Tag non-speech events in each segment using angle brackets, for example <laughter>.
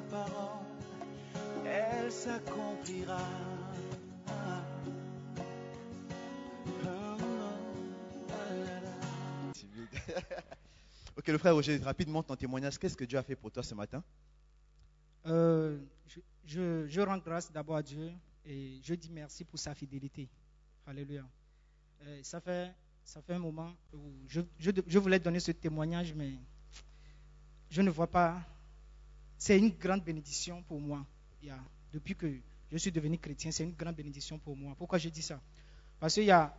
Parole, elle s'accomplira. <laughs> Ok, le frère Roger, rapidement ton témoignage. Qu'est-ce que Dieu a fait pour toi ce matin? Euh, je, je- je rends grâce d'abord à Dieu et je dis merci pour sa fidélité. Alléluia. Euh, ça, fait, ça fait un moment où je, je, je voulais donner ce témoignage, mais je ne vois pas. C'est une grande bénédiction pour moi. Depuis que je suis devenu chrétien, c'est une grande bénédiction pour moi. Pourquoi je dis ça? Parce qu'il y a,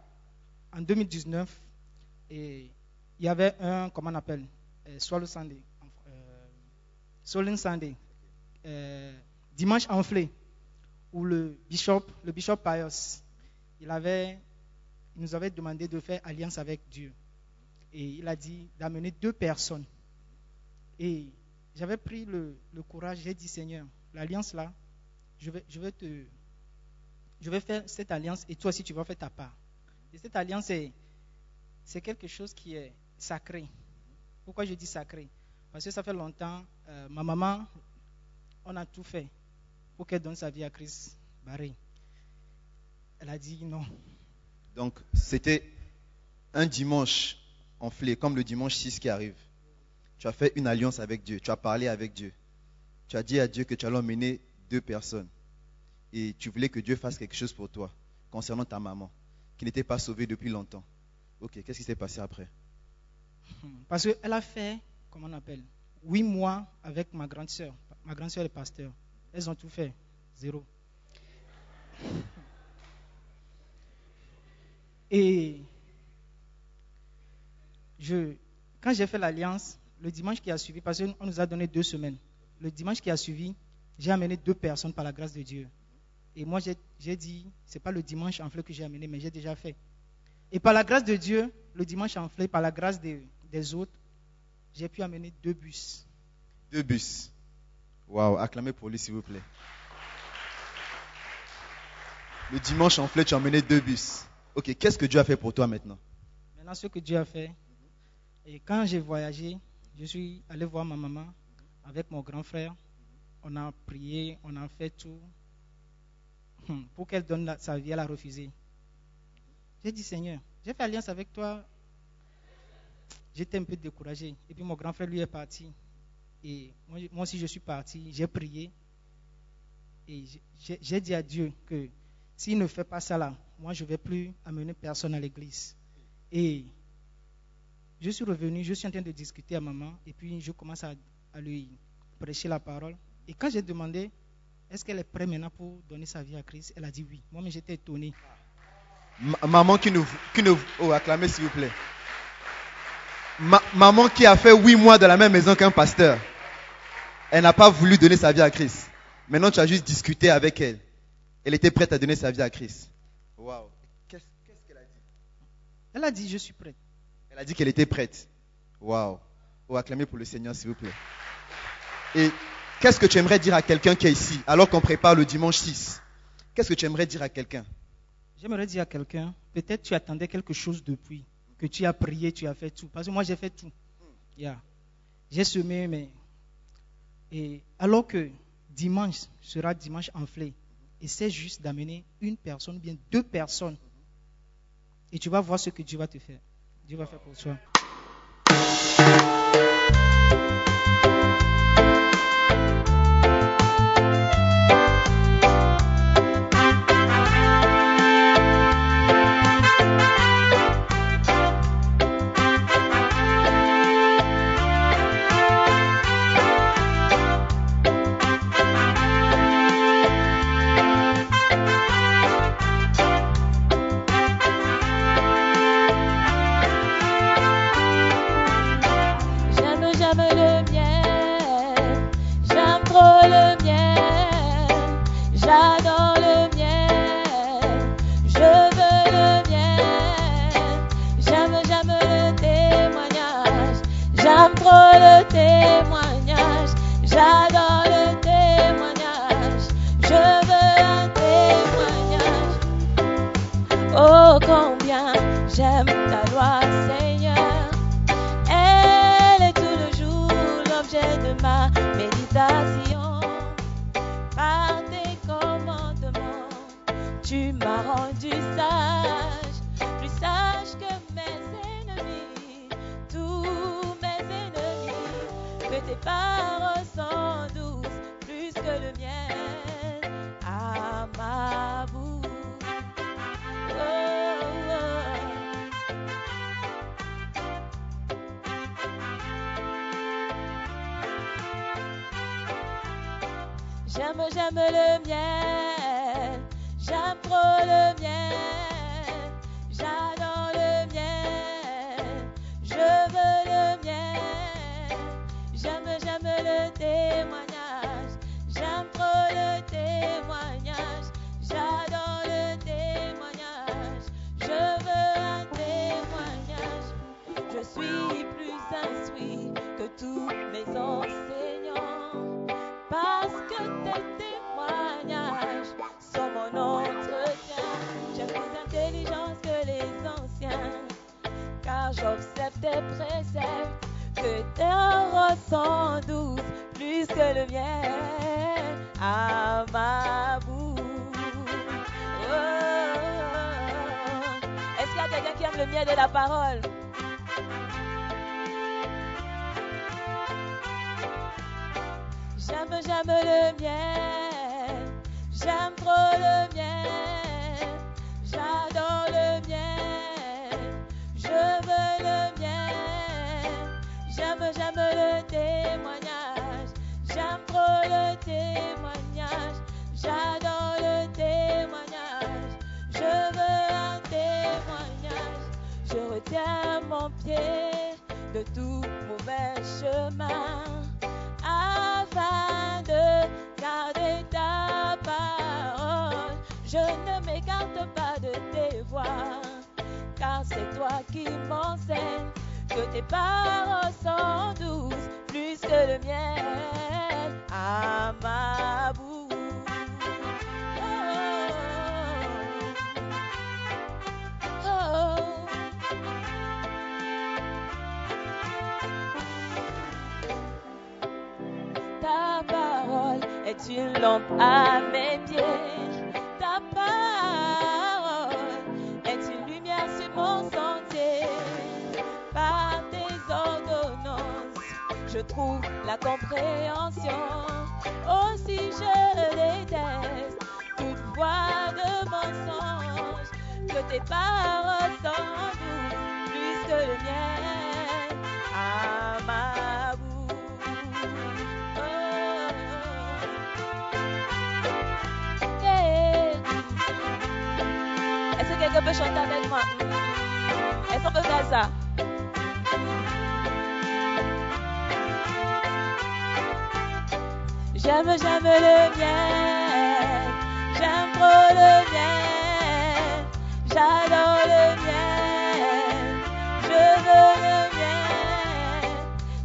en 2019, et il y avait un, comment on appelle, euh, Swallow Sunday, euh, Sunday, euh, dimanche enflé, où le bishop, le bishop Pius, il, avait, il nous avait demandé de faire alliance avec Dieu. Et il a dit d'amener deux personnes. Et j'avais pris le, courage, j'ai dit Seigneur, l'alliance là, je vais, je te, je vais faire cette alliance et toi aussi tu vas faire ta part. Et cette alliance est, c'est quelque chose qui est sacré. Pourquoi je dis sacré? Parce que ça fait longtemps, euh, ma maman, on a tout fait pour qu'elle donne sa vie à Christ Barré. Elle a dit non. Donc, c'était un dimanche enflé, comme le dimanche 6 qui arrive. Tu as fait une alliance avec Dieu. Tu as parlé avec Dieu. Tu as dit à Dieu que tu allais emmener deux personnes. Et tu voulais que Dieu fasse quelque chose pour toi, concernant ta maman, qui n'était pas sauvée depuis longtemps. Ok, qu'est-ce qui s'est passé après? <laughs> Parce qu'elle a fait, comment on appelle, huit mois avec ma grande sœur. Ma grande sœur est pasteur. Elles ont tout fait. Zéro. Et je, quand j'ai fait l'alliance, le dimanche qui a suivi, parce qu'on nous a donné deux semaines, le dimanche qui a suivi, j'ai amené deux personnes par la grâce de Dieu. Et moi, j'ai- dit, c'est pas le dimanche en fleur que j'ai amené, mais j'ai déjà fait. Et par la grâce de Dieu, le dimanche enflé, par la grâce des, des autres, j'ai pu amener deux bus. Deux bus. Waouh, acclamez pour lui, s'il vous plaît. Le dimanche enflé, tu as emmené deux bus. Ok, qu'est-ce que Dieu a fait pour toi maintenant? Maintenant, ce que Dieu a fait, et quand j'ai voyagé, je suis allé voir ma maman avec mon grand frère. On a prié, on a fait tout. Hum, Pour qu'elle donne sa vie, elle a refusé. J'ai dit, Seigneur, j'ai fait alliance avec toi. J'étais un peu découragé. Et puis mon grand frère, lui, est parti. Et moi, moi aussi, je suis parti. J'ai prié. Et j'ai- dit à Dieu que s'il ne fait pas ça là, moi, je ne vais plus amener personne à l'église. Je suis revenu, je suis en train de discuter à maman, et puis je commence à, à lui prêcher la parole. Et quand j'ai demandé, est-ce qu'elle est prête maintenant pour donner sa vie à Christ, elle a dit oui. Moi, j'étais étonné. Ma- maman qui nous, qui nous... Oh, acclamez s'il vous plaît. Ma- maman qui a fait huit mois dans la même maison qu'un pasteur. Elle n'a pas voulu donner sa vie à Christ. Maintenant, tu as juste discuté avec elle. Elle était prête à donner sa vie à Christ. Waouh. Qu'est-ce qu'elle a dit? Elle a dit, je suis prête. Elle a dit qu'elle était prête. Waouh. Oh, acclamez pour le Seigneur, s'il vous plaît. Et qu'est-ce que tu aimerais dire à quelqu'un qui est ici, alors qu'on prépare le dimanche 6 Qu'est-ce que tu aimerais dire à quelqu'un? J'aimerais dire à quelqu'un, peut-être tu attendais quelque chose depuis, que tu as prié, tu as fait tout. Parce que moi, j'ai fait tout. Yeah. J'ai semé, mais. Et alors que dimanche sera dimanche enflé, essaie juste d'amener une personne, bien deux personnes. et tu vas voir ce que Dieu va te faire. Dieu va faire pour toi. Ta loi Seigneur. Elle est tout le jour l'objet de ma méditation. Par tes commandements, tu m'as rendu sage, plus sage que mes ennemis, tous mes ennemis, que tes paroles sont J'aime, le miel, j'aime le miel, j'adore le miel, je veux le miel, j'aime, j'aime le témoignage, j'aime trop le témoignage, j'adore le témoignage, je veux un témoignage, je suis plus instruit que tous tes préceptes. Que tes paroles sont douces. Plus que le miel à ma bouche. Oh. Est-ce qu'il y a quelqu'un qui aime le miel de la parole? J'aime, j'aime le miel, j'aime trop le miel, j'aime, le témoignage, j'aime trop le témoignage, j'adore le témoignage, je veux un témoignage, je retiens mon pied de tout mauvais chemin afin de garder ta parole. Je ne m'écarte pas de tes voies, car c'est toi qui m'enseignes que tes paroles sont douces, plus que le miel à ma bouche. Oh, oh. Ta parole est une lampe à mes pieds. Trouve la compréhension. Aussi je déteste toute voie de mensonge. Que tes paroles sont douces, plus que le miel à ma bouche. Oh, oh. Est-ce que quelqu'un peut chanter avec moi? Est-ce qu'on peut faire ça? J'aime, j'aime le miel, j'aime trop le miel, j'adore le miel, je veux le miel,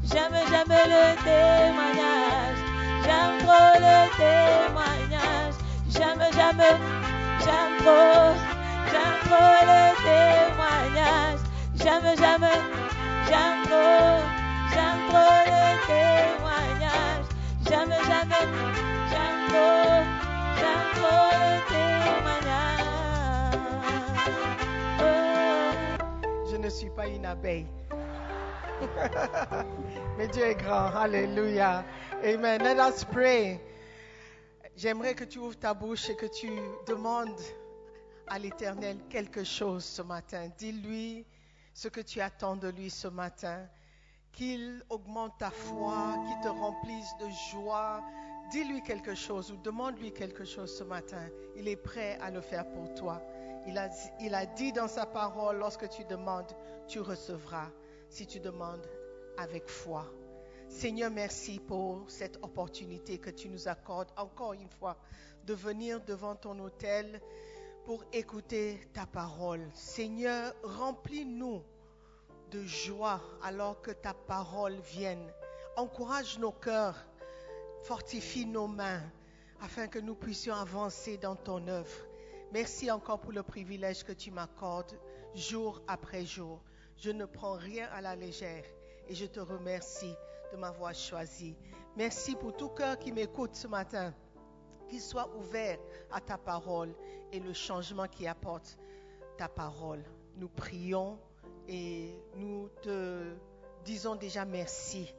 j'aime, j'aime le témoignage, j'aime trop le témoignage, j'aime, j'aime, j'aime trop, j'aime trop le témoignage, j'aime, j'aime, j'aime trop, pas une abeille. <laughs> Mais Dieu est grand. Alléluia. Amen. Let us pray. J'aimerais que tu ouvres ta bouche et que tu demandes à l'Éternel quelque chose ce matin. Dis-lui ce que tu attends de lui ce matin. Qu'il augmente ta foi, qu'il te remplisse de joie. Dis-lui quelque chose ou demande-lui quelque chose ce matin. Il est prêt à le faire pour toi. Il a, dit dans sa parole, lorsque tu demandes, tu recevras. Si tu demandes avec foi. Seigneur, merci pour cette opportunité que tu nous accordes encore une fois de venir devant ton autel pour écouter ta parole. Seigneur, remplis-nous de joie alors que ta parole vienne. Encourage nos cœurs, fortifie nos mains afin que nous puissions avancer dans ton œuvre. Merci encore pour le privilège que tu m'accordes jour après jour. Je ne prends rien à la légère et je te remercie de m'avoir choisi. Merci pour tout cœur qui m'écoute ce matin, qu'il soit ouvert à ta parole et le changement qui apporte ta parole. Nous prions et nous te disons déjà merci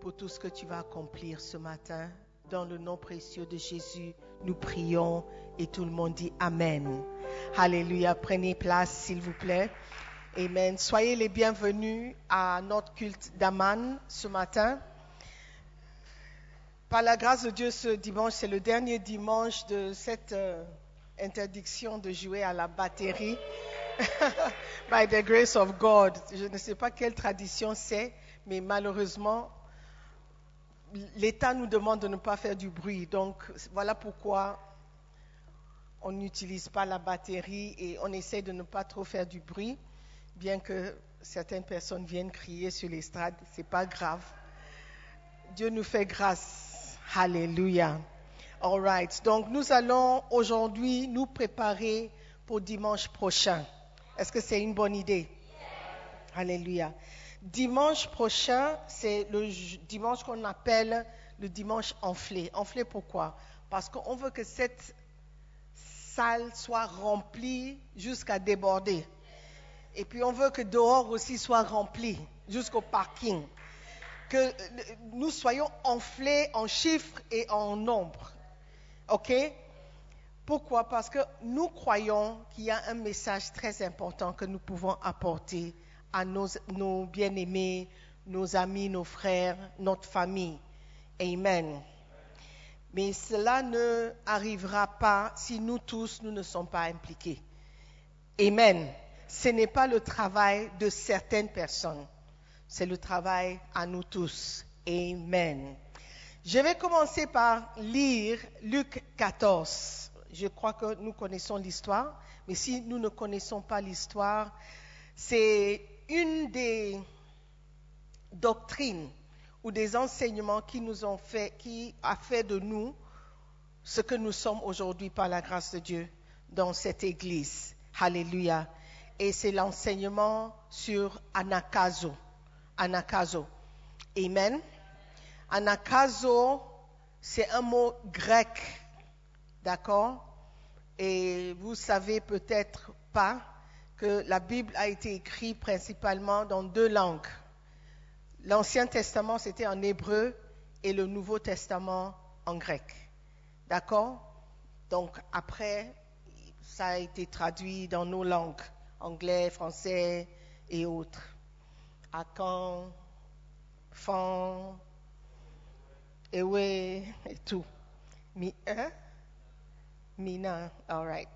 pour tout ce que tu vas accomplir ce matin. Dans le nom précieux de Jésus, nous prions et tout le monde dit Amen. Alléluia. Prenez place, s'il vous plaît. Amen. Soyez les bienvenus à notre culte d'Aman ce matin. Par la grâce de Dieu, ce dimanche, c'est le dernier dimanche de cette euh, interdiction de jouer à la batterie. <laughs> By the grace of God. Je ne sais pas quelle tradition c'est, mais malheureusement, l'État nous demande de ne pas faire du bruit. Donc, voilà pourquoi on n'utilise pas la batterie et on essaie de ne pas trop faire du bruit bien que certaines personnes viennent crier sur l'estrade, c'est pas grave. Dieu nous fait grâce. Alléluia. All right. Donc, nous allons aujourd'hui nous préparer pour dimanche prochain. Est-ce que c'est une bonne idée? Alléluia. Dimanche prochain, c'est le dimanche qu'on appelle le dimanche enflé. Enflé pourquoi? Parce qu'on veut que cette salle soit remplie jusqu'à déborder. Et puis on veut que dehors aussi soit rempli jusqu'au parking. Que nous soyons enflés en chiffres et en nombres. OK? Pourquoi? Parce que nous croyons qu'il y a un message très important que nous pouvons apporter à nos, bien-aimés, nos amis, nos frères, notre famille. Amen. Mais cela ne arrivera pas si nous tous, nous ne sommes pas impliqués. Amen ce n'est pas le travail de certaines personnes, c'est le travail à nous tous. Amen. Je vais commencer par lire Luc 14. Je crois que nous connaissons l'histoire, mais si nous ne connaissons pas l'histoire, c'est une des doctrines ou des enseignements qui nous ont fait, qui a fait de nous ce que nous sommes aujourd'hui par la grâce de Dieu dans cette église. Alléluia et c'est l'enseignement sur anakazo. Anakazo. Amen. Anakazo, c'est un mot grec, d'accord? Et vous savez peut-être pas la Bible a été écrite principalement dans deux langues. L'Ancien Testament, c'était en hébreu et le Nouveau Testament en grec. D'accord? Donc après, ça a été traduit dans nos langues anglais, français et autres. Akan, Fan, Ewe et tout. Mi, hein? Mina, all right.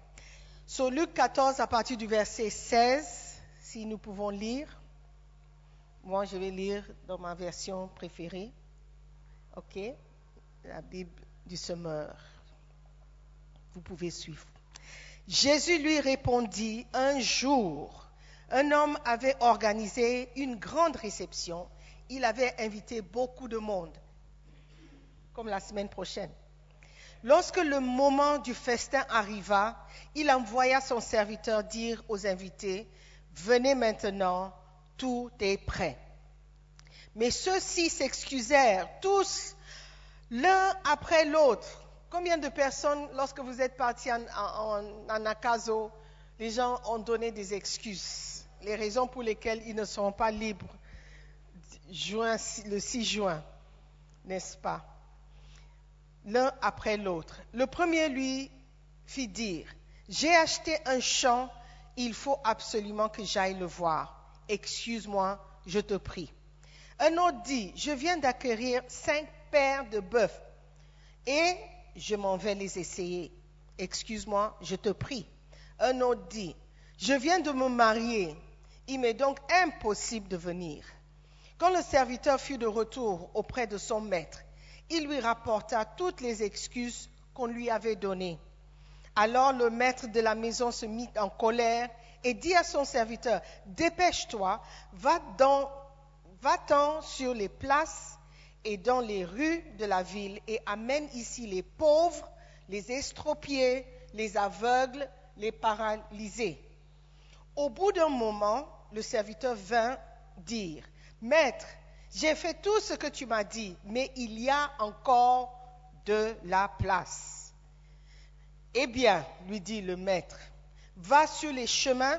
So, Luc 14, à partir du verset 16, si nous pouvons lire. Moi, je vais lire dans ma version préférée. OK? La Bible du semeur. Vous pouvez suivre. Jésus lui répondit, un jour, un homme avait organisé une grande réception. Il avait invité beaucoup de monde, comme la semaine prochaine. Lorsque le moment du festin arriva, il envoya son serviteur dire aux invités, venez maintenant, tout est prêt. Mais ceux-ci s'excusèrent tous l'un après l'autre. Combien de personnes, lorsque vous êtes parti en, en, les gens ont donné des excuses. Les raisons pour lesquelles ils ne seront pas libres le 6 juin, n'est-ce pas? L'un après l'autre. Le premier lui fit dire, j'ai acheté un champ, il faut absolument que j'aille le voir. Excuse-moi, je te prie. Un autre dit, je viens d'acquérir cinq paires de bœufs et je m'en vais les essayer. Excuse-moi, je te prie. Un autre dit, je viens de me marier, il m'est donc impossible de venir. Quand le serviteur fut de retour auprès de son maître, il lui rapporta toutes les excuses qu'on lui avait données. Alors le maître de la maison se mit en colère et dit à son serviteur, Dépêche-toi, va-t'en sur les places et dans les rues de la ville et amène ici les pauvres, les estropiés, les aveugles, les paralysés. Au bout d'un moment, le serviteur vint dire, Maître, j'ai fait tout ce que tu m'as dit, mais il y a encore de la place. Eh bien, lui dit le maître, va sur les chemins,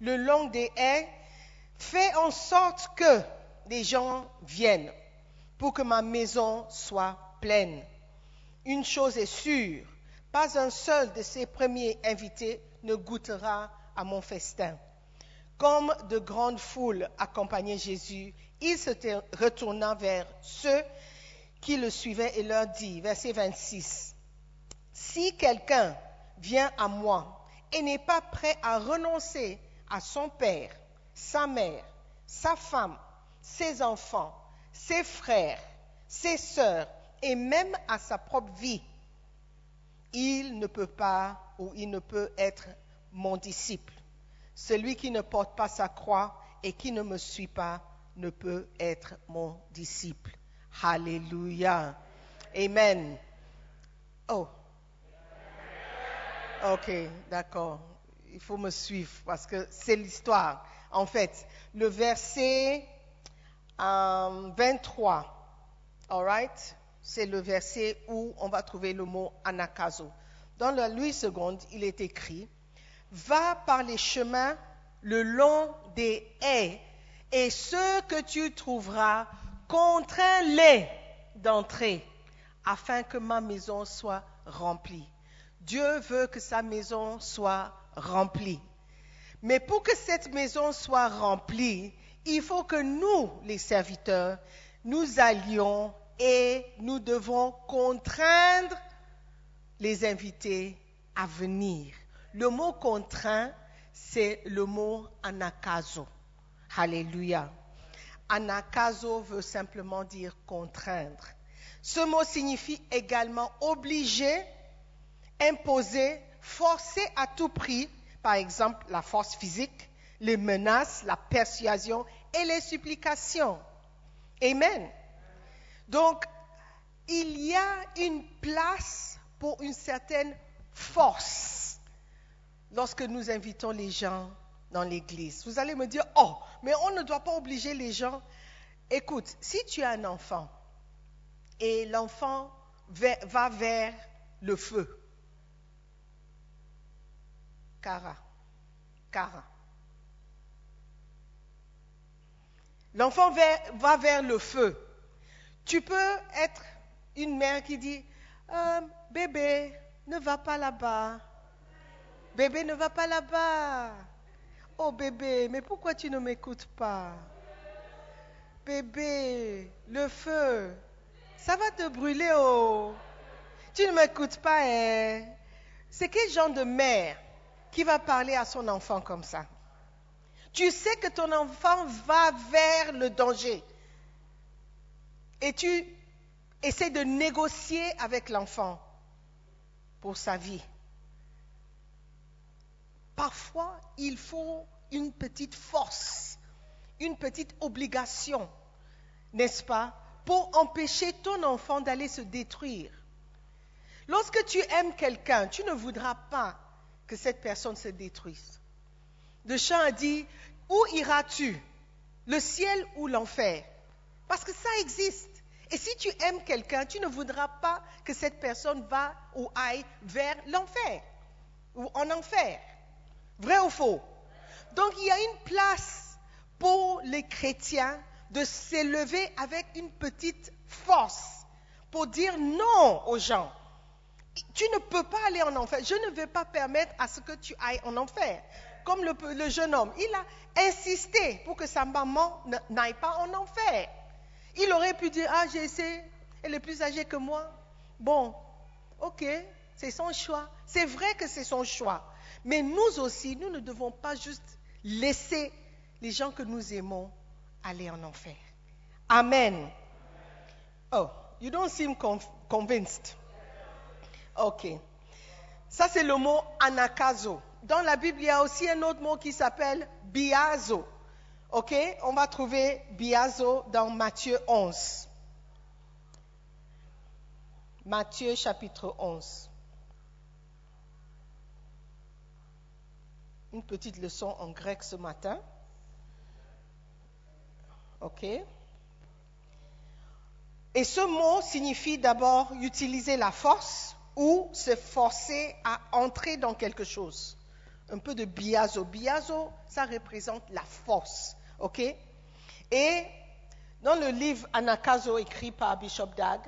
le long des haies, fais en sorte que les gens viennent pour que ma maison soit pleine. Une chose est sûre, pas un seul de ces premiers invités ne goûtera à mon festin. Comme de grandes foules accompagnaient Jésus, il se retourna vers ceux qui le suivaient et leur dit, verset 26, Si quelqu'un vient à moi et n'est pas prêt à renoncer à son père, sa mère, sa femme, ses enfants, ses frères, ses sœurs et même à sa propre vie, il ne peut pas ou il ne peut être mon disciple. Celui qui ne porte pas sa croix et qui ne me suit pas ne peut être mon disciple. Alléluia. Amen. Oh. Ok, d'accord. Il faut me suivre parce que c'est l'histoire. En fait, le verset 23, euh, all right, c'est le verset où on va trouver le mot anakazo. Dans la Louis II, il est écrit Va par les chemins le long des haies, et ceux que tu trouveras, contrains-les d'entrer, afin que ma maison soit remplie. Dieu veut que sa maison soit remplie. Mais pour que cette maison soit remplie, il faut que nous, les serviteurs, nous allions et nous devons contraindre les invités à venir. Le mot contraint, c'est le mot anakazo. Alléluia. Anakazo veut simplement dire contraindre. Ce mot signifie également obliger, imposer, forcer à tout prix, par exemple la force physique, les menaces, la persuasion et les supplications. Amen. Donc, il y a une place pour une certaine force lorsque nous invitons les gens dans l'église. Vous allez me dire, oh, mais on ne doit pas obliger les gens. Écoute, si tu as un enfant et l'enfant va vers le feu, Cara, Cara. L'enfant va vers le feu. Tu peux être une mère qui dit, euh, bébé, ne va pas là-bas. Bébé ne va pas là-bas. Oh bébé, mais pourquoi tu ne m'écoutes pas? Bébé, le feu, ça va te brûler, oh. Tu ne m'écoutes pas, hein C'est quel genre de mère qui va parler à son enfant comme ça? Tu sais que ton enfant va vers le danger. Et tu essaies de négocier avec l'enfant pour sa vie. Parfois, il faut une petite force, une petite obligation, n'est-ce pas, pour empêcher ton enfant d'aller se détruire. Lorsque tu aimes quelqu'un, tu ne voudras pas que cette personne se détruise. Le chant a dit, où iras-tu Le ciel ou l'enfer? Parce que ça existe. Et si tu aimes quelqu'un, tu ne voudras pas que cette personne va ou aille vers l'enfer ou en enfer. Vrai ou faux? Donc il y a une place pour les chrétiens de s'élever avec une petite force pour dire non aux gens. Tu ne peux pas aller en enfer. Je ne vais pas permettre à ce que tu ailles en enfer. Comme le, le jeune homme, il a insisté pour que sa maman n'aille pas en enfer. Il aurait pu dire, ah j'ai essayé, elle est plus âgée que moi. Bon, ok, c'est son choix. C'est vrai que c'est son choix. Mais nous aussi, nous ne devons pas juste laisser les gens que nous aimons aller en enfer. Amen. Oh, you don't seem conv- convinced. Ok. Ça, c'est le mot anakazo. Dans la Bible, il y a aussi un autre mot qui s'appelle biazo. Ok? On va trouver biazo dans Matthieu 11. Matthieu chapitre 11. Une petite leçon en grec ce matin. Ok Et ce mot signifie d'abord utiliser la force ou se forcer à entrer dans quelque chose. Un peu de biazo. Biazo, ça représente la force. Ok Et dans le livre Anakazo écrit par Bishop Dag,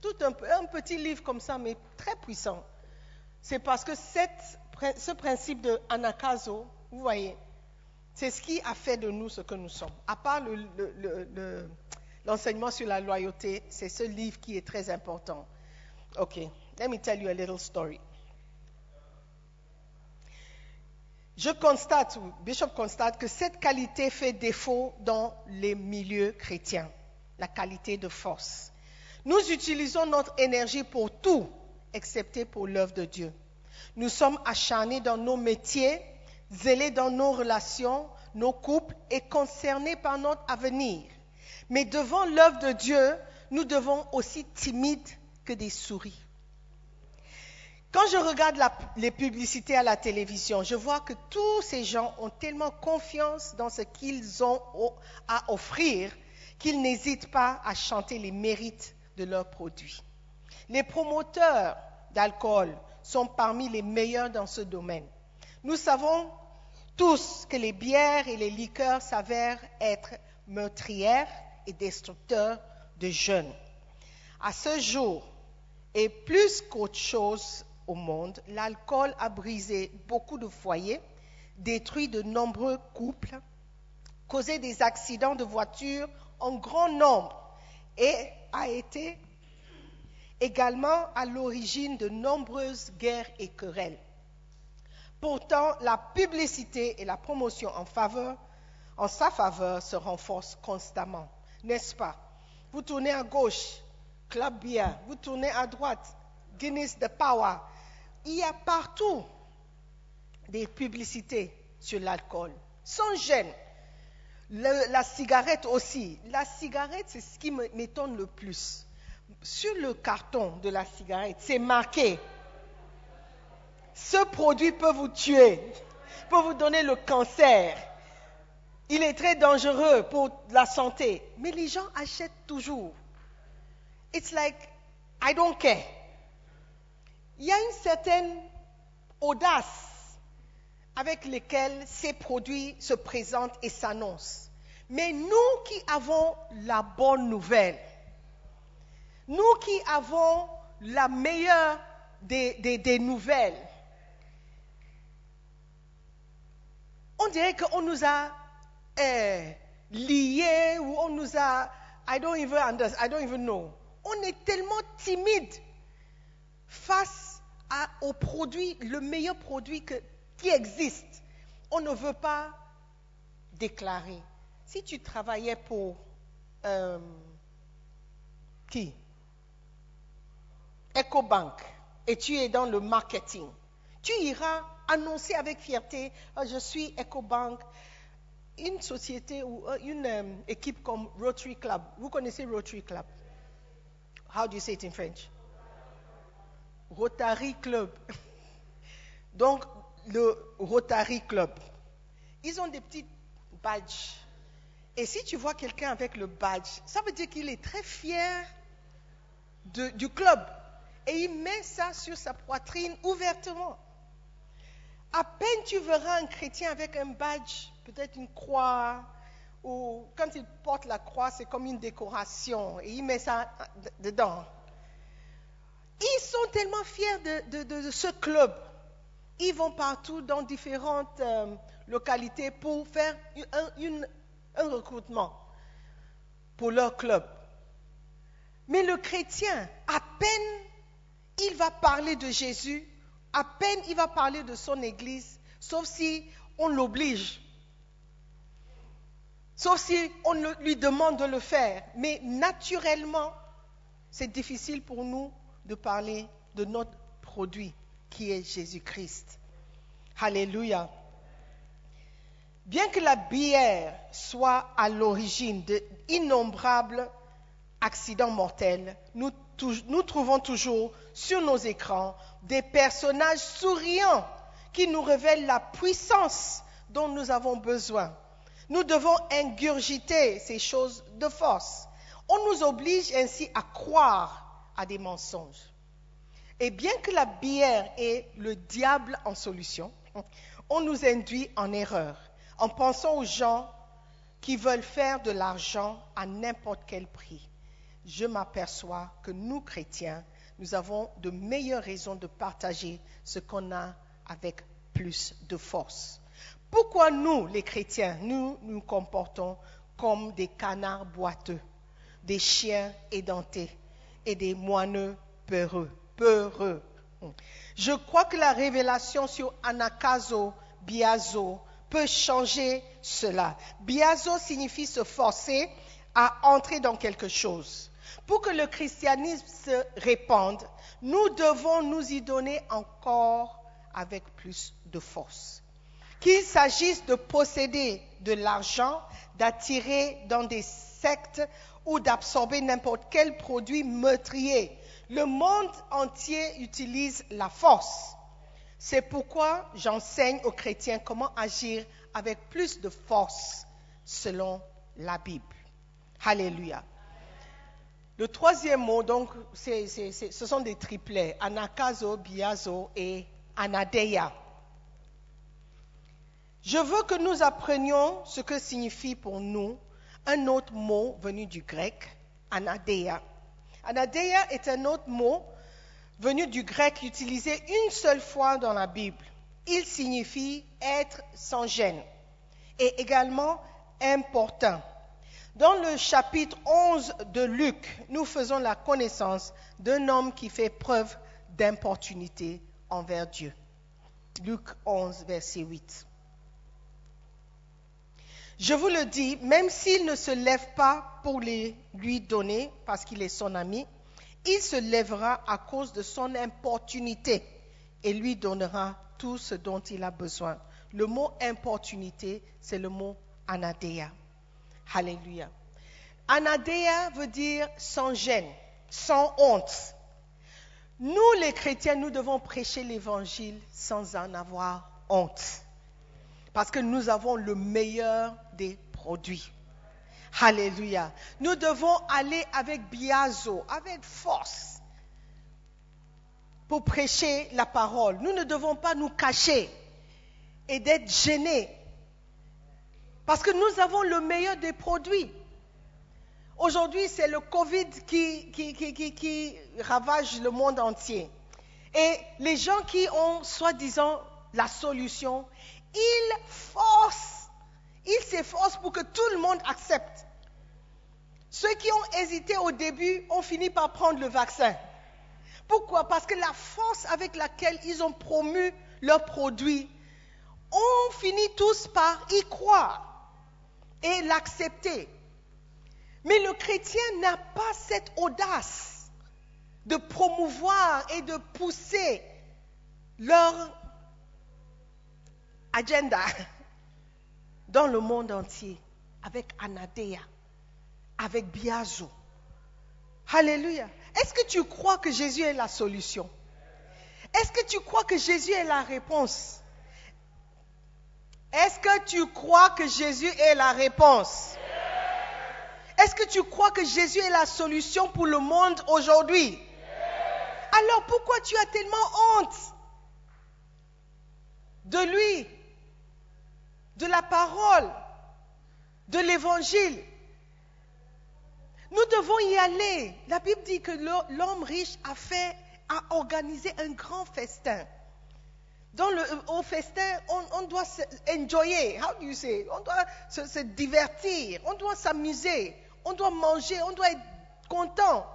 tout un, un petit livre comme ça, mais très puissant. C'est parce que cette- ce principe de anakazo, vous voyez, c'est ce qui a fait de nous ce que nous sommes. À part le- le- le- le- l'enseignement sur la loyauté, c'est ce livre qui est très important. Ok, let me tell you a little story. Je constate, Bishop constate, que cette qualité fait défaut dans les milieux chrétiens, la qualité de force. Nous utilisons notre énergie pour tout, excepté pour l'œuvre de Dieu. Nous sommes acharnés dans nos métiers, zélés dans nos relations, nos couples et concernés par notre avenir. Mais devant l'œuvre de Dieu, nous devons aussi timides que des souris. Quand je regarde les publicités à la télévision, je vois que tous ces gens ont tellement confiance dans ce qu'ils ont à offrir qu'ils n'hésitent pas à chanter les mérites de leurs produits. Les promoteurs d'alcool sont parmi les meilleurs dans ce domaine. Nous savons tous que les bières et les liqueurs s'avèrent être meurtrières et destructeurs de jeunes. À ce jour, et plus qu'autre chose au monde, l'alcool a brisé beaucoup de foyers, détruit de nombreux couples, causé des accidents de voiture en grand nombre et a été également à l'origine de nombreuses guerres et querelles. Pourtant, la publicité et la promotion en, faveur, en sa faveur se renforcent constamment, n'est-ce pas? Vous tournez à gauche, Club Beer, vous tournez à droite, Guinness the Power. Il y a partout des publicités sur l'alcool, sans gêne. La cigarette aussi. La cigarette, c'est ce qui m'étonne le plus. Sur le carton de la cigarette, c'est marqué ce produit peut vous tuer, peut vous donner le cancer. Il est très dangereux pour la santé. Mais les gens achètent toujours. It's like, I don't care. Il y a une certaine audace avec laquelle ces produits se présentent et s'annoncent. Mais nous qui avons la bonne nouvelle, nous qui avons la meilleure des, nouvelles, on dirait qu'on nous a euh, liés ou on nous a, I don't even under- I don't even know. On est tellement timide face au produit, le meilleur produit qui existe. On ne veut pas déclarer. Si tu travaillais pour euh, qui? EcoBank et tu es dans le marketing, tu iras annoncer avec fierté, Ah, je suis EcoBank, une société ou euh, une euh, équipe comme Rotary Club. Vous connaissez Rotary Club? How do you say it in French? Rotary Club. <laughs> Donc, le Rotary Club. Ils ont des petits badges. Et si tu vois quelqu'un avec le badge, ça veut dire qu'il est très fier du club. Et il met ça sur sa poitrine ouvertement. À peine tu verras un chrétien avec un badge, peut-être une croix, ou quand il porte la croix, c'est comme une décoration, et il met ça dedans. Ils sont tellement fiers de, ce club. Ils vont partout dans différentes euh, localités pour faire un recrutement pour leur club. Mais le chrétien, à peine il va parler de Jésus, à peine il va parler de son Église, sauf si on l'oblige, sauf si on lui demande de le faire. Mais naturellement, c'est difficile pour nous de parler de notre produit qui est Jésus-Christ. Alléluia. Bien que la bière soit à l'origine d'innombrables accidents mortels, nous trouvons toujours sur nos écrans des personnages souriants qui nous révèlent la puissance dont nous avons besoin. Nous devons ingurgiter ces choses de force. On nous oblige ainsi à croire à des mensonges. Et bien que la bière est le diable en solution, on nous induit en erreur en pensant aux gens qui veulent faire de l'argent à n'importe quel prix. Je m'aperçois que nous, chrétiens, nous avons de meilleures raisons de partager ce qu'on a avec plus de force. Pourquoi nous, les chrétiens, nous nous comportons comme des canards boiteux, des chiens édentés et des moineux peureux. Je crois que la révélation sur Anakazo Biazo peut changer cela. Biazo signifie se forcer à entrer dans quelque chose. Pour que le christianisme se répande, nous devons nous y donner encore avec plus de force. Qu'il s'agisse de posséder de l'argent, d'attirer dans des sectes ou d'absorber n'importe quel produit meurtrier, le monde entier utilise la force. C'est pourquoi j'enseigne aux chrétiens comment agir avec plus de force selon la Bible. Alléluia. Le troisième mot, donc, ce sont des triplets, anakazo, biazo et anadeia. Je veux que nous apprenions ce que signifie pour nous un autre mot venu du grec, anadeia. Anadeia est un autre mot venu du grec utilisé une seule fois dans la Bible. Il signifie être sans gêne et également important. Dans le chapitre 11 de Luc, nous faisons la connaissance d'un homme qui fait preuve d'importunité envers Dieu. Luc 11, verset 8. Je vous le dis, même s'il ne se lève pas pour les lui donner, parce qu'il est son ami, il se lèvera à cause de son importunité et lui donnera tout ce dont il a besoin. Le mot importunité, c'est le mot anadea. Alléluia. Anadea veut dire sans gêne, sans honte. Nous, les chrétiens, nous devons prêcher l'évangile sans en avoir honte. Parce que nous avons le meilleur des produits. Alléluia. Nous devons aller avec biazo, avec force, pour prêcher la parole. Nous ne devons pas nous cacher et d'être gênés. Parce que nous avons le meilleur des produits. Aujourd'hui, c'est le Covid qui, ravage le monde entier. Et les gens qui ont soi-disant la solution, ils forcent, ils s'efforcent pour que tout le monde accepte. Ceux qui ont hésité au début ont fini par prendre le vaccin. Pourquoi? Parce que la force avec laquelle ils ont promu leurs produits, ont fini tous par y croire et l'accepter. Mais le chrétien n'a pas cette audace de promouvoir et de pousser leur agenda <laughs> dans le monde entier avec Anadea, avec Biazo. Alléluia. Est-ce que tu crois que Jésus est la solution? Est-ce que tu crois que Jésus est la réponse? Est-ce que tu crois que Jésus est la réponse? Est-ce que tu crois que Jésus est la solution pour le monde aujourd'hui? Alors pourquoi tu as tellement honte de lui, de la parole, de l'évangile? Nous devons y aller. La Bible dit que l'ho- l'homme riche a fait, a organisé un grand festin. Au festin, on, doit enjoyer. How do you say? On doit se, divertir, on doit s'amuser, on doit manger, on doit être content.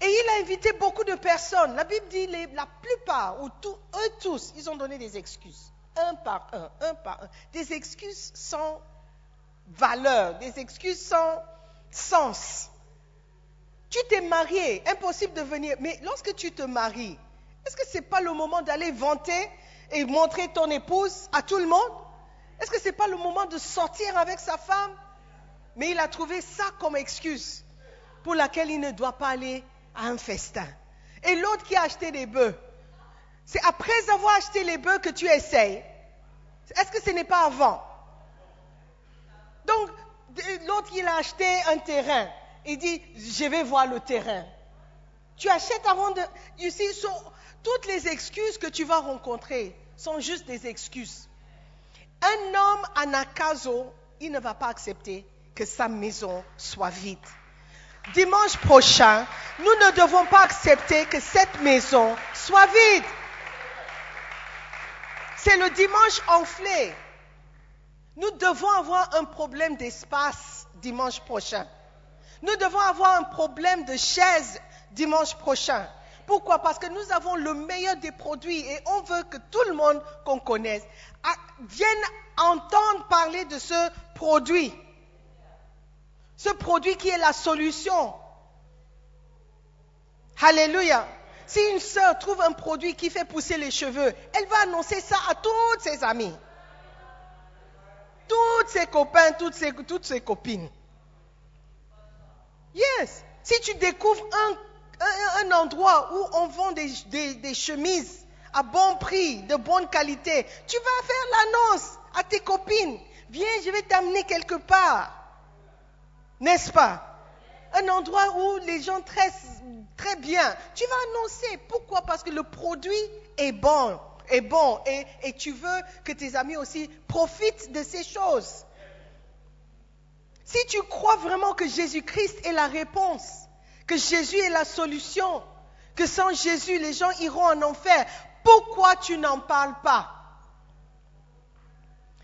Et il a invité beaucoup de personnes. La Bible dit la plupart, ou tous, eux tous, ils ont donné des excuses. Un par un, un par un. Des excuses sans valeur, des excuses sans sens. Tu t'es marié, impossible de venir. Mais lorsque tu te maries, est-ce que ce n'est pas le moment d'aller vanter et montrer ton épouse à tout le monde? Est-ce que ce n'est pas le moment de sortir avec sa femme? Mais il a trouvé ça comme excuse pour laquelle il ne doit pas aller à un festin. Et l'autre qui a acheté des bœufs, c'est après avoir acheté les bœufs que tu essayes. Est-ce que ce n'est pas avant? Donc, l'autre, il a acheté un terrain. Il dit, je vais voir le terrain. Tu achètes avant de... You see, toutes les excuses que tu vas rencontrer sont juste des excuses. Un homme à Nakazo, il ne va pas accepter que sa maison soit vide. Dimanche prochain, nous ne devons pas accepter que cette maison soit vide. C'est le dimanche enflé. Nous devons avoir un problème d'espace dimanche prochain. Nous devons avoir un problème de chaise dimanche prochain. Pourquoi? Parce que nous avons le meilleur des produits et on veut que tout le monde qu'on connaisse a- vienne entendre parler de ce produit. Ce produit qui est la solution. Alléluia. Si une sœur trouve un produit qui fait pousser les cheveux, elle va annoncer ça à toutes ses amies, toutes ses copains, toutes ses, toutes ses copines. Yes. Si tu découvres un, un- endroit où on vend des, chemises à bon prix, de bonne qualité, tu vas faire l'annonce à tes copines. Viens, je vais t'amener quelque part. N'est-ce pas? Un endroit où les gens tressent très bien. Tu vas annoncer. Pourquoi? Parce que le produit est bon. Est bon. Et, et tu veux que tes amis aussi profitent de ces choses. Si tu crois vraiment que Jésus-Christ est la réponse, que Jésus est la solution, que sans Jésus les gens iront en enfer, pourquoi tu n'en parles pas?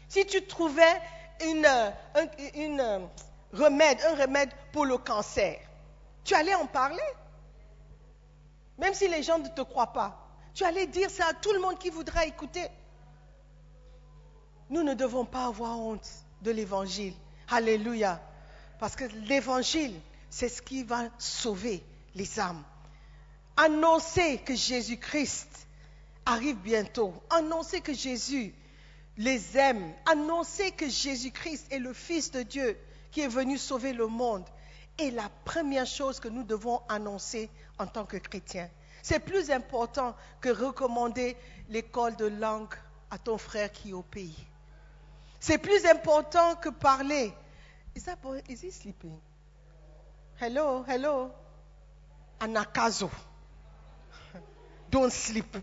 Si tu trouvais euh, un euh, remède, un remède pour le cancer, tu allais en parler? Même si les gens ne te croient pas, tu allais dire ça à tout le monde qui voudra écouter. Nous ne devons pas avoir honte de l'évangile. Alléluia. Parce que l'évangile, c'est ce qui va sauver les âmes. Annoncer que Jésus-Christ arrive bientôt. Annoncer que Jésus les aime. Annoncer que Jésus-Christ est le Fils de Dieu qui est venu sauver le monde. est la première chose que nous devons annoncer en tant que chrétiens. C'est plus important que recommander l'école de langue à ton frère qui est au pays. C'est plus important que parler. Is that he sleeping? Hello, hello. Anakazo. <laughs> Don't sleep.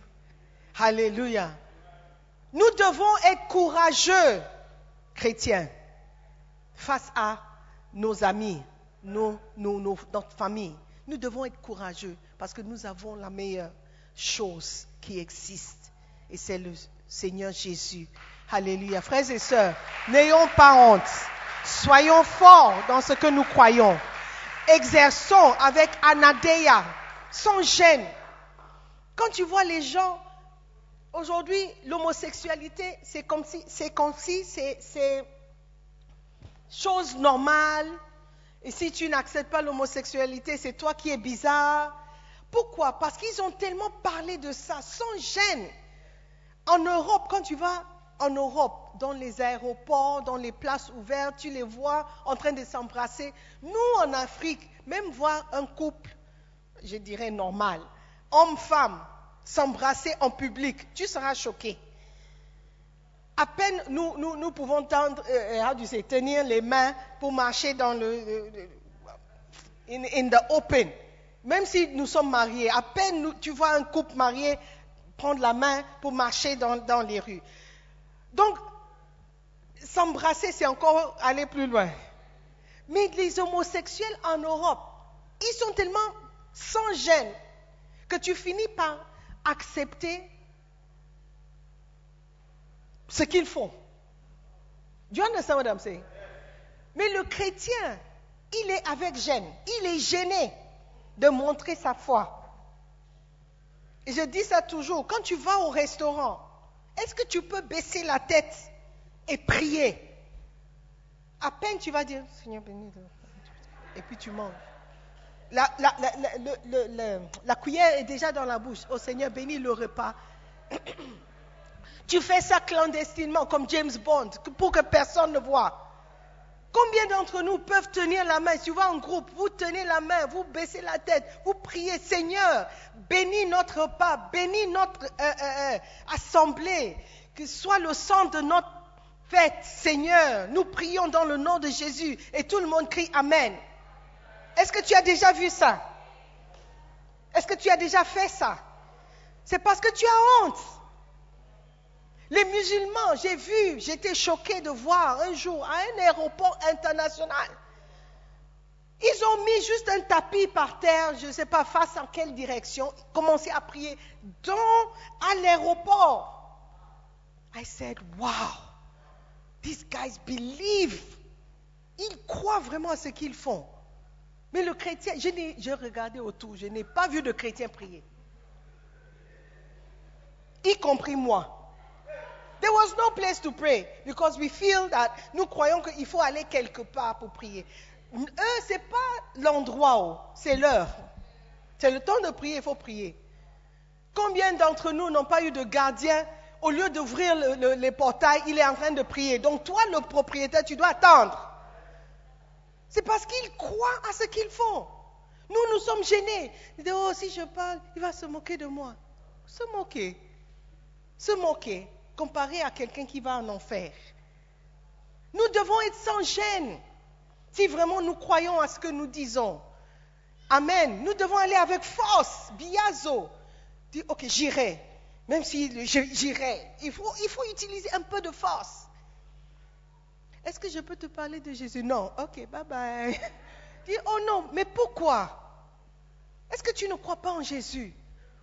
Hallelujah. Nous devons être courageux, chrétiens, face à nos amis, nos, nos- notre famille. Nous devons être courageux parce que nous avons la meilleure chose qui existe et c'est le Seigneur Jésus. Alléluia. Frères et sœurs, n'ayons pas honte. Soyons forts dans ce que nous croyons. Exerçons avec Anadeya, sans gêne. Quand tu vois les gens, aujourd'hui, l'homosexualité, c'est comme si, c'est comme si, c'est chose normale. Et si tu n'acceptes pas l'homosexualité, c'est toi qui es bizarre. Pourquoi? Parce qu'ils ont tellement parlé de ça sans gêne. En Europe, quand tu vas en Europe, dans les aéroports, dans les places ouvertes, tu les vois en train de s'embrasser. Nous, en Afrique, même voir un couple, je dirais normal, homme-femme, s'embrasser en public, tu seras choqué. À peine nous, pouvons tendre, euh, say, tenir les mains pour marcher dans le, le- in, the open. Même si nous sommes mariés, à peine tu vois un couple marié prendre la main pour marcher dans les rues. Donc, s'embrasser, c'est encore aller plus loin. Mais les homosexuels en Europe, ils sont tellement sans gêne que tu finis par accepter ce qu'ils font. Do you understand what I'm saying? Mais le chrétien, il est avec gêne. Il est gêné de montrer sa foi. Et je dis ça toujours. Quand tu vas au restaurant, est-ce que tu peux baisser la tête et prier? À peine tu vas dire, Seigneur béni. Et puis tu manges. La, cuillère est déjà dans la bouche. Oh Seigneur, bénis le repas. <clears throat> Tu fais ça clandestinement, comme James Bond, pour que personne ne voit. Combien d'entre nous peuvent tenir la main? Si vas en groupe, vous tenez la main, vous baissez la tête, vous priez, Seigneur, bénis notre repas, bénis notre euh, euh, euh, assemblée, que soit le sang de notre fête, Seigneur. Nous prions dans le nom de Jésus et tout le monde crie Amen. Est-ce que tu as déjà vu ça? Est-ce que tu as déjà fait ça? C'est parce que tu as honte. Les musulmans, j'ai vu, j'étais choqué de voir un jour à un aéroport international. Ils ont mis juste un tapis par terre, je ne sais pas face en quelle direction, commencé à prier dans, à l'aéroport. I said, wow, these guys believe. Ils croient vraiment à ce qu'ils font. Mais le chrétien, je regardais autour, je n'ai pas vu de chrétien prier. Y compris moi. There was no place to pray because we feel that nous croyons qu'il faut aller quelque part pour prier. Eux, c'est pas l'endroit c'est l'heure. C'est le temps de prier, il faut prier. Combien d'entre nous n'ont pas eu de gardien? Au lieu d'ouvrir le- le- les portails, il est en train de prier. Donc toi, le propriétaire, tu dois attendre. C'est parce qu'ils croient à ce qu'ils font. Nous, nous sommes gênés. Ils disent, oh, si je parle, il va se moquer de moi. Se moquer. Se moquer comparé à quelqu'un qui va en enfer. Nous devons être sans gêne si vraiment nous croyons à ce que nous disons. Amen. Nous devons aller avec force, biazo. Dire, ok, j'irai. Même si j'irai, il faut, il faut utiliser un peu de force. Est-ce que je peux te parler de Jésus? Non. Ok, bye bye. <laughs> Dis, oh non, mais pourquoi? Est-ce que tu ne crois pas en Jésus?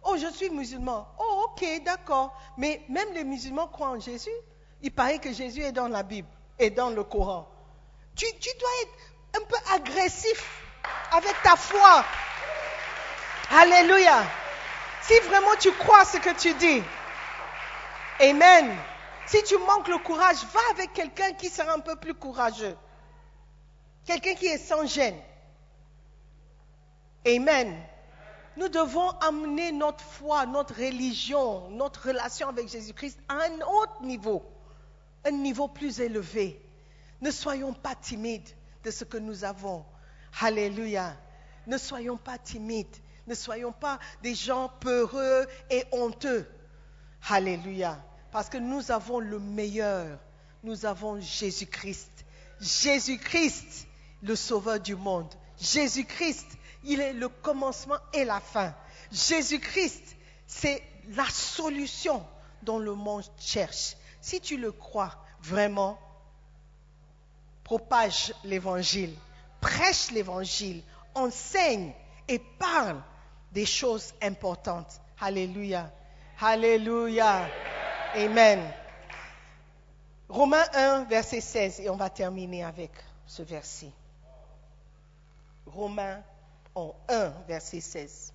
Oh, je suis musulman. Oh, ok, d'accord. Mais même les musulmans croient en Jésus. Il paraît que Jésus est dans la Bible et dans le Coran. Tu, dois être un peu agressif avec ta foi. Alléluia. Si vraiment tu crois ce que tu dis. Amen. Si tu manques le courage, va avec quelqu'un qui sera un peu plus courageux. Quelqu'un qui est sans gêne. Amen. Nous devons amener notre foi, notre religion, notre relation avec Jésus-Christ à un autre niveau, un niveau plus élevé. Ne soyons pas timides de ce que nous avons. Alléluia. Ne soyons pas timides. Ne soyons pas des gens peureux et honteux. Alléluia. Parce que nous avons le meilleur. Nous avons Jésus-Christ. Jésus-Christ, le sauveur du monde. Jésus-Christ, il est le commencement et la fin. Jésus-Christ, c'est la solution dont le monde cherche. Si tu le crois vraiment, propage l'évangile, prêche l'évangile, enseigne et parle des choses importantes. Alléluia. Alléluia. Amen. Romains 1, verset 16, et on va terminer avec ce verset. Romains en 1, verset 16.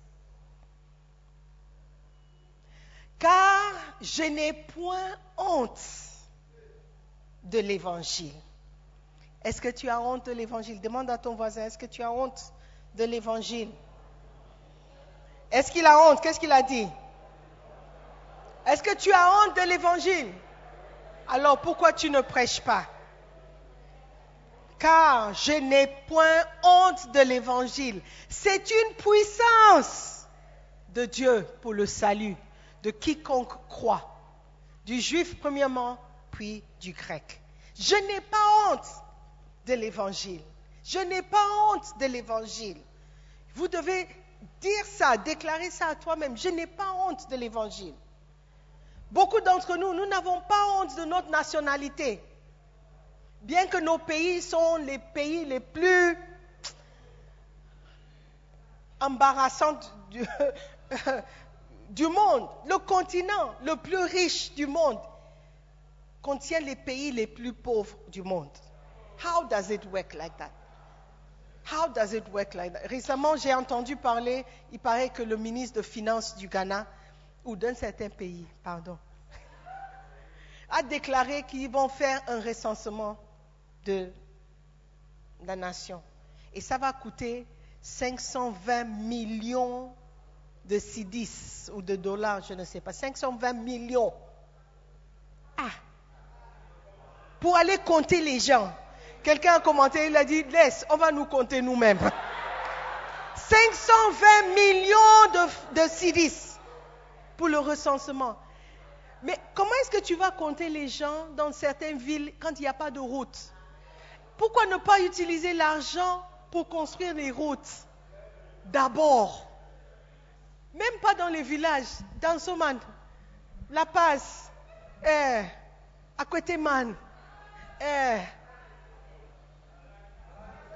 Car je n'ai point honte de l'évangile. Est-ce que tu as honte de l'évangile? Demande à ton voisin, est-ce que tu as honte de l'évangile? Est-ce qu'il a honte? Qu'est-ce qu'il a dit? Est-ce que tu as honte de l'évangile? Alors pourquoi tu ne prêches pas? Car je n'ai point honte de l'évangile. C'est une puissance de Dieu pour le salut de quiconque croit. Du juif premièrement, puis du grec. Je n'ai pas honte de l'évangile. Je n'ai pas honte de l'évangile. Vous devez dire ça, déclarer ça à toi-même. Je n'ai pas honte de l'évangile. Beaucoup d'entre nous, nous n'avons pas honte de notre nationalité. Bien que nos pays sont les pays les plus embarrassants du, <laughs> du monde, le continent le plus riche du monde contient les pays les plus pauvres du monde. How does it work like that? How does it work like that? Récemment, j'ai entendu parler, il paraît que le ministre de Finances du Ghana, ou d'un certain pays, pardon, <laughs> a déclaré qu'ils vont faire un recensement de la nation. Et ça va coûter 520 millions de CDs ou de dollars, je ne sais pas. 520 millions. Ah! Pour aller compter les gens. Quelqu'un a commenté, il a dit, laisse, on va nous compter nous-mêmes. 520 millions de, de CDs pour le recensement. Mais comment est-ce que tu vas compter les gens dans certaines villes quand il n'y a pas de route? Pourquoi ne pas utiliser l'argent pour construire les routes? D'abord Même pas dans les villages, dans Soman, La Paz, eh, Akweteman, eh,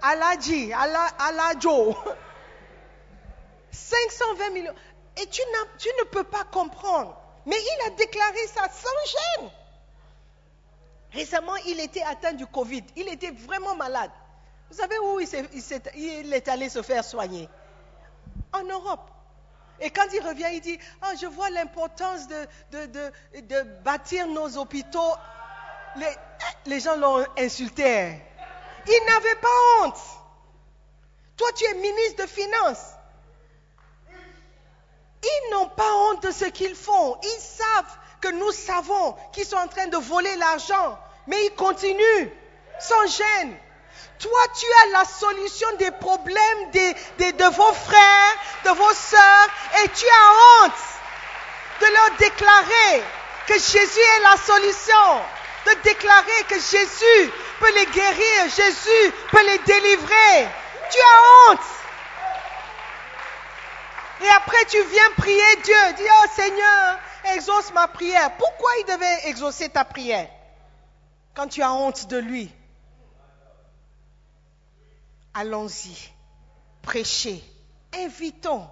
Aladji, Ala- Aladjo. 520 <laughs> millions. Et tu, tu ne peux pas comprendre. Mais il a déclaré ça sans gêne. Récemment, il était atteint du Covid. Il était vraiment malade. Vous savez où il, est allé se faire soigner? En Europe. Et quand il revient, il dit, ah, je vois l'importance de, bâtir nos hôpitaux. Les, les gens l'ont insulté. Il n'avait pas honte. Toi, tu es ministre de Finances. Ils n'ont pas honte de ce qu'ils font. Ils savent que nous savons qu'ils sont en train de voler l'argent. Mais ils continuent sans gêne. Toi, tu as la solution des problèmes de vos frères, de vos sœurs, et tu as honte de leur déclarer que Jésus est la solution, de déclarer que Jésus peut les guérir, Jésus peut les délivrer. Tu as honte. Et après, tu viens prier Dieu. Dis, oh Seigneur, exauce ma prière. Pourquoi il devait exaucer ta prière quand tu as honte de lui? Allons-y. Prêchez. Invitons.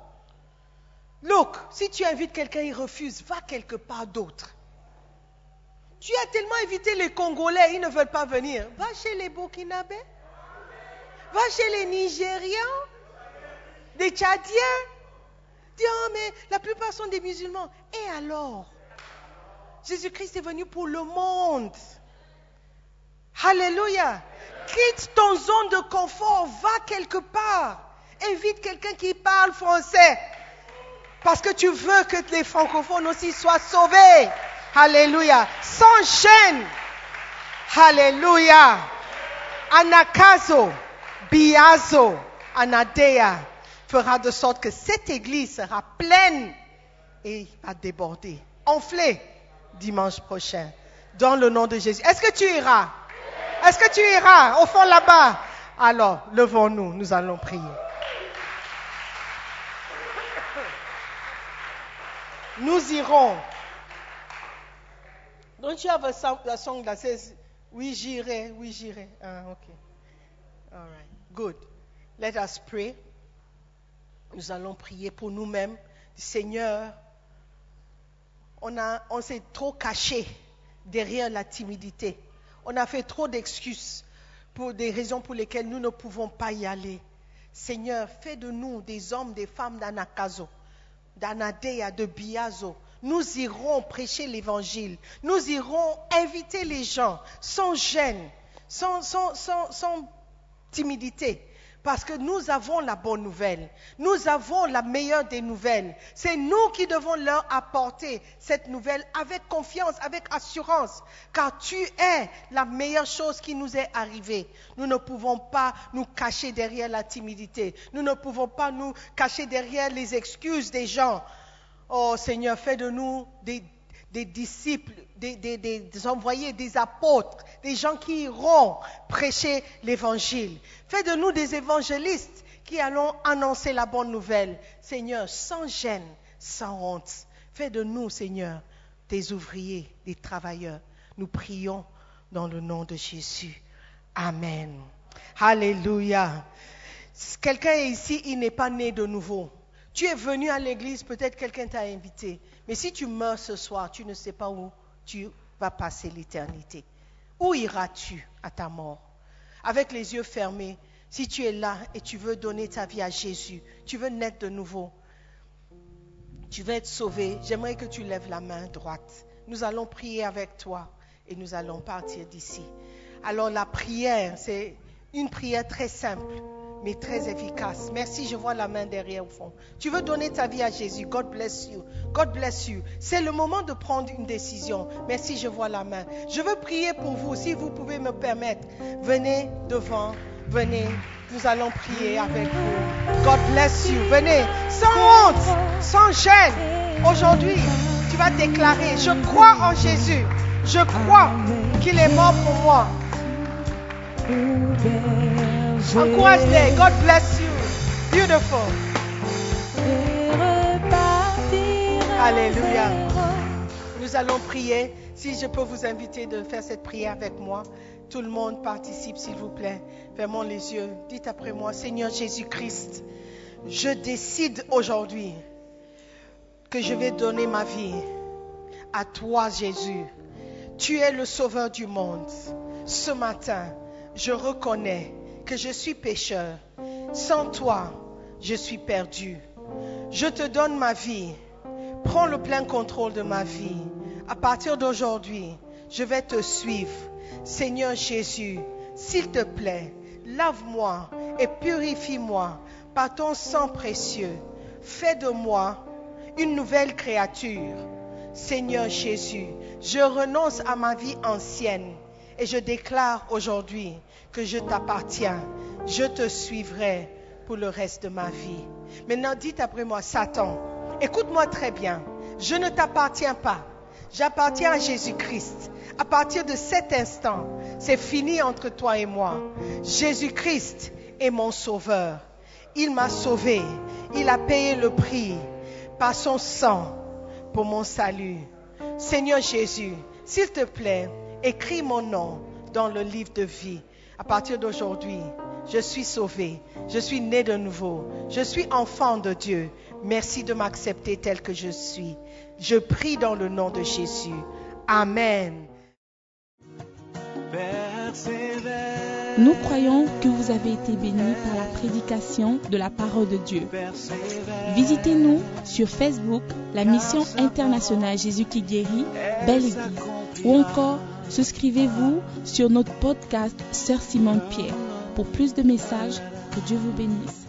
Look, si tu invites quelqu'un, il refuse, va quelque part d'autre. Tu as tellement invité les Congolais, ils ne veulent pas venir. Va chez les Burkinabés. Va chez les Nigérians. Des Tchadiens. Dis, oh, mais la plupart sont des musulmans. Et alors Jésus-Christ est venu pour le monde. Alléluia. Quitte ton zone de confort, va quelque part. Invite quelqu'un qui parle français. Parce que tu veux que les francophones aussi soient sauvés. Alléluia. Sans gêne. Alléluia. Anakazo, Biazo, Anadea fera de sorte que cette église sera pleine et va déborder, enflée dimanche prochain. Dans le nom de Jésus. Est-ce que tu iras? Est-ce que tu iras? Au fond là-bas Alors, levons-nous, nous allons prier. Nous irons. Don't you have a song, song that says, Oui, j'irai, oui, j'irai. Ah, okay. All right. Good. Let us pray. Nous allons prier pour nous-mêmes. Seigneur, on, s'est trop caché derrière la timidité. On a fait trop d'excuses pour des raisons pour lesquelles nous ne pouvons pas y aller. Seigneur, fais de nous des hommes, des femmes d'Anakazo, d'Anadea, de Biazo. Nous irons prêcher l'évangile. Nous irons inviter les gens sans gêne, sans, sans timidité. Parce que nous avons la bonne nouvelle. Nous avons la meilleure des nouvelles. C'est nous qui devons leur apporter cette nouvelle avec confiance, avec assurance. Car tu es la meilleure chose qui nous est arrivée. Nous ne pouvons pas nous cacher derrière la timidité. Nous ne pouvons pas nous cacher derrière les excuses des gens. Oh Seigneur, fais de nous des, des disciples, des, des- des- des envoyés, des apôtres, des gens qui iront prêcher l'évangile. Fais de nous des évangélistes qui allons annoncer la bonne nouvelle. Seigneur, sans gêne, sans honte. Fais de nous, Seigneur, tes ouvriers, les travailleurs. Nous prions dans le nom de Jésus. Amen. Alléluia. Quelqu'un est ici, il n'est pas né de nouveau. Tu es venu à l'église, peut-être quelqu'un t'a invité. Mais si tu meurs ce soir, tu ne sais pas où tu vas passer l'éternité. Où iras-tu à ta mort? Avec les yeux fermés, si tu es là et tu veux donner ta vie à Jésus, tu veux naître de nouveau, tu veux être sauvé, j'aimerais que tu lèves la main droite. Nous allons prier avec toi et nous allons partir d'ici. Alors la prière, c'est une prière très simple, mais très efficace. Merci, je vois la main derrière au fond. Tu veux donner ta vie à Jésus. God bless you. God bless you. C'est le moment de prendre une décision. Merci, je vois la main. Je veux prier pour vous, si vous pouvez me permettre. Venez devant, venez. Nous allons prier avec vous. God bless you. Venez, sans honte, sans gêne. Aujourd'hui, tu vas déclarer, je crois en Jésus. Je crois qu'il est mort pour moi. Encourage-les. God bless you. Beautiful. Alléluia. Nous allons prier. Si je peux vous inviter de faire cette prière avec moi. Tout le monde participe, s'il vous plaît. Fermons les yeux. Dites après moi, Seigneur Jésus-Christ, je décide aujourd'hui que je vais donner ma vie à toi, Jésus. Tu es le sauveur du monde. Ce matin, je reconnais que je suis pécheur. Sans toi, je suis perdu. Je te donne ma vie. Prends le plein contrôle de ma vie. À partir d'aujourd'hui, je vais te suivre. Seigneur Jésus, s'il te plaît, lave-moi et purifie-moi par ton sang précieux. Fais de moi une nouvelle créature. Seigneur Jésus, je renonce à ma vie ancienne et je déclare aujourd'hui que je t'appartiens. Je te suivrai pour le reste de ma vie. Maintenant, dites après moi, Satan, écoute-moi très bien. Je ne t'appartiens pas. J'appartiens à Jésus-Christ. À partir de cet instant, c'est fini entre toi et moi. Jésus-Christ est mon sauveur. Il m'a sauvé. Il a payé le prix par son sang pour mon salut. Seigneur Jésus, s'il te plaît, écris mon nom dans le livre de vie. À partir d'aujourd'hui, je suis sauvé, je suis né de nouveau, je suis enfant de Dieu. Merci de m'accepter tel que je suis. Je prie dans le nom de Jésus. Amen. Nous croyons que vous avez été bénis par la prédication de la parole de Dieu. Visitez-nous sur Facebook, la mission internationale Jésus qui guérit, Belle Église. Ou encore, souscrivez-vous sur notre podcast Sœur Simone Pierre. Pour plus de messages, que Dieu vous bénisse.